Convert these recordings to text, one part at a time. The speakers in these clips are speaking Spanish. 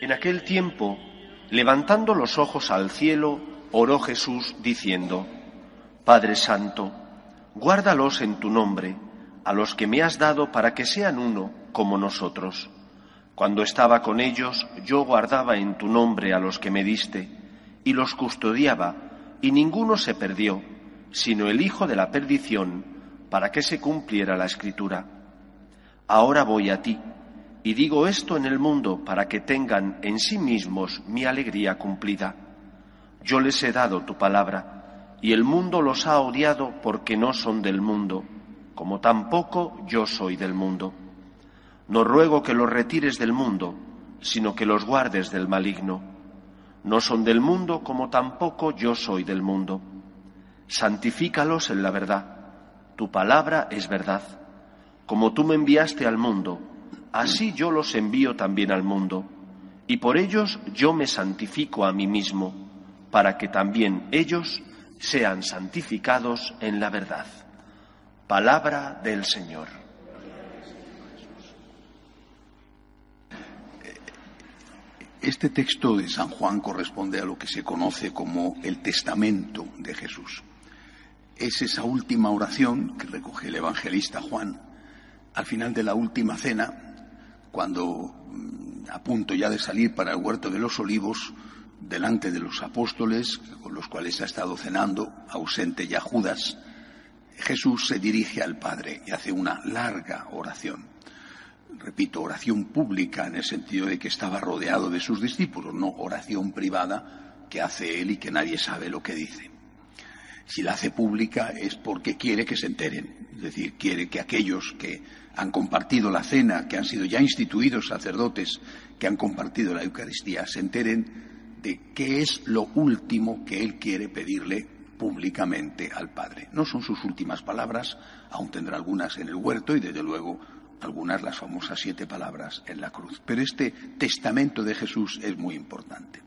En aquel tiempo, levantando los ojos al cielo, oró Jesús diciendo, Padre Santo, guárdalos en tu nombre, a los que me has dado para que sean uno como nosotros. Cuando estaba con ellos, yo guardaba en tu nombre a los que me diste, y los custodiaba, y ninguno se perdió, sino el Hijo de la perdición, para que se cumpliera la Escritura. Ahora voy a ti, y digo esto en el mundo para que tengan en sí mismos mi alegría cumplida. Yo les he dado tu palabra, y el mundo los ha odiado porque no son del mundo, como tampoco yo soy del mundo. No ruego que los retires del mundo, sino que los guardes del maligno. No son del mundo como tampoco yo soy del mundo. Santifícalos en la verdad. Tu palabra es verdad. Como tú me enviaste al mundo, así yo los envío también al mundo. Y por ellos yo me santifico a mí mismo, para que también ellos sean santificados en la verdad. Palabra del Señor. Este texto de San Juan corresponde a lo que se conoce como el testamento de Jesús. Es esa última oración que recoge el evangelista Juan al final de la última cena, cuando mm, a punto ya de salir para el huerto de los olivos, delante de los apóstoles con los cuales ha estado cenando, ausente ya Judas, Jesús se dirige al Padre y hace una larga oración repito, oración pública en el sentido de que estaba rodeado de sus discípulos, no oración privada que hace él y que nadie sabe lo que dice. Si la hace pública es porque quiere que se enteren, es decir, quiere que aquellos que han compartido la cena, que han sido ya instituidos sacerdotes, que han compartido la Eucaristía, se enteren de qué es lo último que él quiere pedirle públicamente al Padre. No son sus últimas palabras, aún tendrá algunas en el huerto y desde luego algunas las famosas siete palabras en la cruz. Pero este testamento de Jesús es muy importante.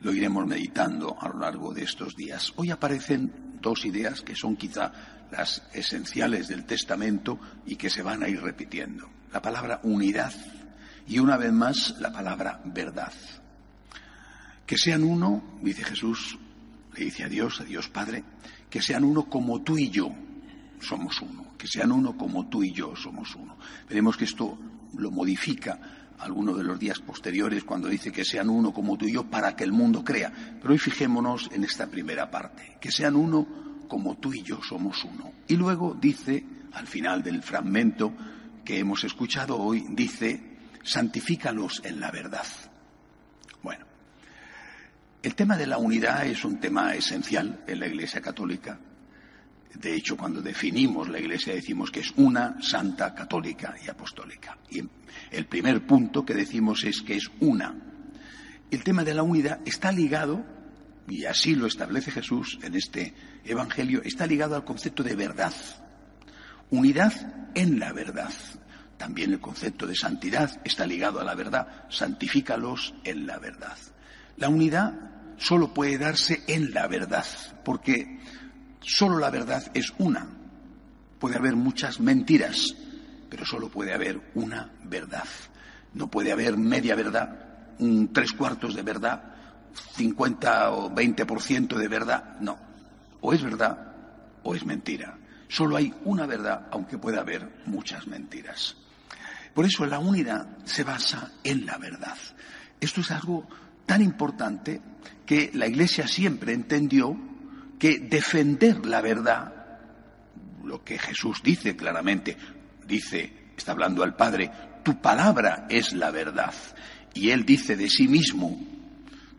Lo iremos meditando a lo largo de estos días. Hoy aparecen dos ideas que son quizá las esenciales del testamento y que se van a ir repitiendo. La palabra unidad y una vez más la palabra verdad. Que sean uno, dice Jesús, le dice a Dios, a Dios Padre, que sean uno como tú y yo somos uno que sean uno como tú y yo somos uno. Veremos que esto lo modifica alguno de los días posteriores cuando dice que sean uno como tú y yo para que el mundo crea. Pero hoy fijémonos en esta primera parte, que sean uno como tú y yo somos uno. Y luego dice, al final del fragmento que hemos escuchado hoy, dice, santifícalos en la verdad. Bueno, el tema de la unidad es un tema esencial en la Iglesia Católica de hecho, cuando definimos la Iglesia decimos que es una santa católica y apostólica. Y el primer punto que decimos es que es una. El tema de la unidad está ligado, y así lo establece Jesús en este Evangelio, está ligado al concepto de verdad. Unidad en la verdad. También el concepto de santidad está ligado a la verdad. Santifícalos en la verdad. La unidad solo puede darse en la verdad, porque Solo la verdad es una. Puede haber muchas mentiras, pero solo puede haber una verdad. No puede haber media verdad, un tres cuartos de verdad, cincuenta o veinte por ciento de verdad. No. O es verdad o es mentira. Solo hay una verdad, aunque pueda haber muchas mentiras. Por eso la unidad se basa en la verdad. Esto es algo tan importante que la Iglesia siempre entendió que defender la verdad, lo que Jesús dice claramente, dice, está hablando al Padre, tu palabra es la verdad. Y él dice de sí mismo,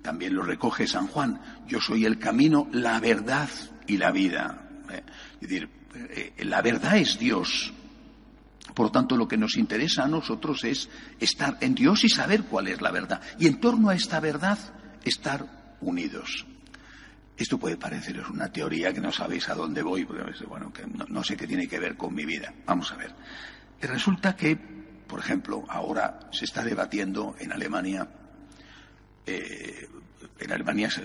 también lo recoge San Juan, yo soy el camino, la verdad y la vida. Eh, es decir, eh, la verdad es Dios. Por tanto, lo que nos interesa a nosotros es estar en Dios y saber cuál es la verdad. Y en torno a esta verdad, estar unidos. Esto puede pareceros una teoría que no sabéis a dónde voy, porque bueno, que no, sé qué tiene que ver con mi vida. Vamos a ver. Resulta que, por ejemplo, ahora se está debatiendo en Alemania eh, en Alemania se,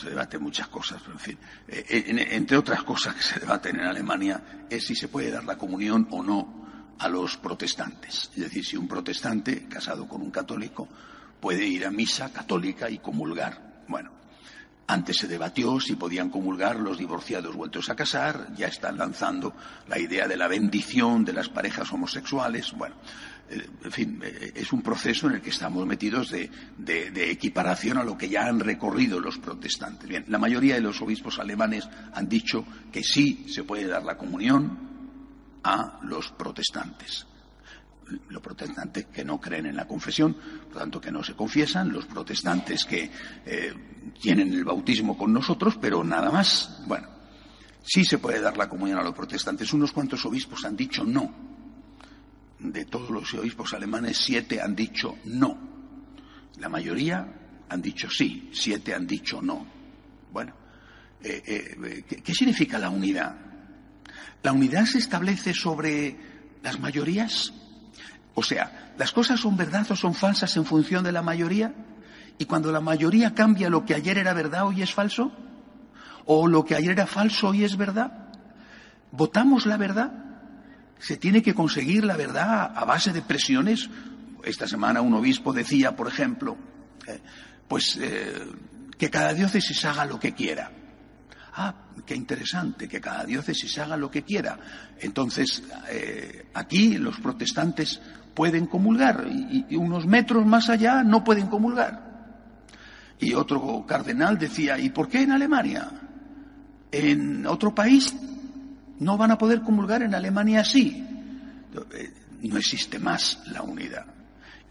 se debaten muchas cosas, pero en fin, eh, en- entre otras cosas que se debaten en Alemania es si se puede dar la comunión o no a los protestantes. Es decir, si un protestante casado con un católico puede ir a misa católica y comulgar. Bueno, antes se debatió si podían comulgar los divorciados vueltos a casar, ya están lanzando la idea de la bendición de las parejas homosexuales. Bueno, eh, en fin, eh, es un proceso en el que estamos metidos de, de- equiparación a lo que ya han recorrido los protestantes. Bien, la mayoría de los obispos alemanes han dicho que sí se puede dar la comunión a los protestantes los protestantes que no creen en la confesión, por tanto que no se confiesan, los protestantes que eh, tienen el bautismo con nosotros, pero nada más. Bueno, sí se puede dar la comunión a los protestantes. Unos cuantos obispos han dicho no. De todos los obispos alemanes, siete han dicho no. La mayoría han dicho sí, siete han dicho no. Bueno, eh, eh, ¿qué, qué significa la unidad? ¿La unidad se establece sobre las mayorías? O sea, ¿las cosas son verdad o son falsas en función de la mayoría? ¿Y cuando la mayoría cambia lo que ayer era verdad hoy es falso? ¿O lo que ayer era falso hoy es verdad? ¿Votamos la verdad? ¿Se tiene que conseguir la verdad a base de presiones? Esta semana un obispo decía, por ejemplo, eh, pues eh, que cada diócesis haga lo que quiera. Ah, qué interesante, que cada diócesis haga lo que quiera. Entonces, eh, aquí los protestantes pueden comulgar y, y unos metros más allá no pueden comulgar. Y otro cardenal decía, ¿y por qué en Alemania? En otro país no van a poder comulgar, en Alemania sí. Eh, No existe más la unidad.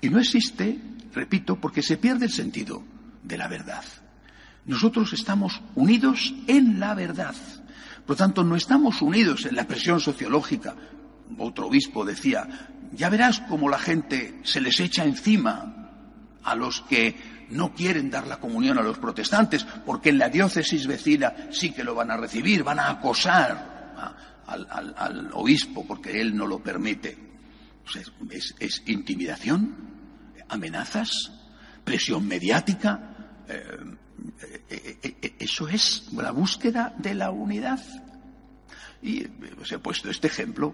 Y no existe, repito, porque se pierde el sentido de la verdad. Nosotros estamos unidos en la verdad. Por lo tanto, no estamos unidos en la presión sociológica. Otro obispo decía, ya verás cómo la gente se les echa encima a los que no quieren dar la comunión a los protestantes, porque en la diócesis vecina sí que lo van a recibir, van a acosar al, obispo porque él no lo permite. O sea, es, intimidación, amenazas, presión mediática. eh, eso es la búsqueda de la unidad. Y eh, os he puesto este ejemplo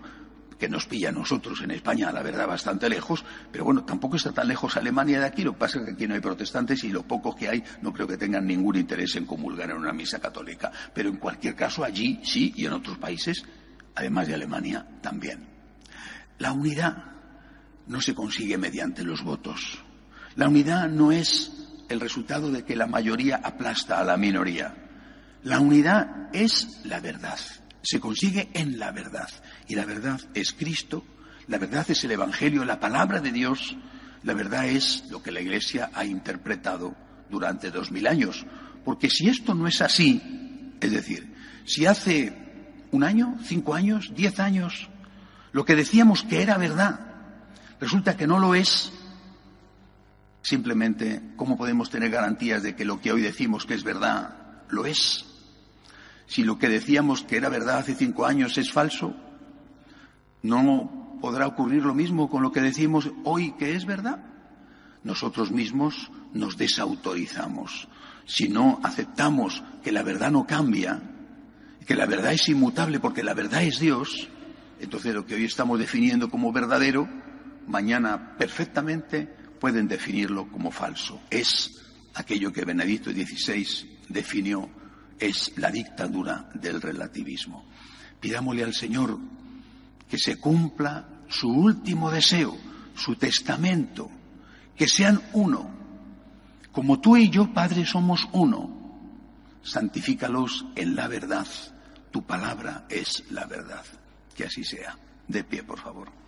que nos pilla a nosotros en España, la verdad, bastante lejos, pero bueno, tampoco está tan lejos Alemania de aquí, lo que pasa es que aquí no hay protestantes y los pocos que hay no creo que tengan ningún interés en comulgar en una misa católica. Pero en cualquier caso, allí sí y en otros países, además de Alemania, también. La unidad no se consigue mediante los votos. La unidad no es el resultado de que la mayoría aplasta a la minoría. La unidad es la verdad. Se consigue en la verdad. Y la verdad es Cristo, la verdad es el Evangelio, la palabra de Dios, la verdad es lo que la Iglesia ha interpretado durante dos mil años. Porque si esto no es así, es decir, si hace un año, cinco años, diez años, lo que decíamos que era verdad, resulta que no lo es, simplemente, ¿cómo podemos tener garantías de que lo que hoy decimos que es verdad, lo es? Si lo que decíamos que era verdad hace cinco años es falso, ¿no podrá ocurrir lo mismo con lo que decimos hoy que es verdad? Nosotros mismos nos desautorizamos. Si no aceptamos que la verdad no cambia, que la verdad es inmutable porque la verdad es Dios, entonces lo que hoy estamos definiendo como verdadero, mañana perfectamente pueden definirlo como falso. Es aquello que Benedicto XVI definió, es la dictadura del relativismo. Pidámosle al Señor que se cumpla su último deseo, su testamento, que sean uno. Como tú y yo, Padre, somos uno, santifícalos en la verdad. Tu palabra es la verdad. Que así sea. De pie, por favor.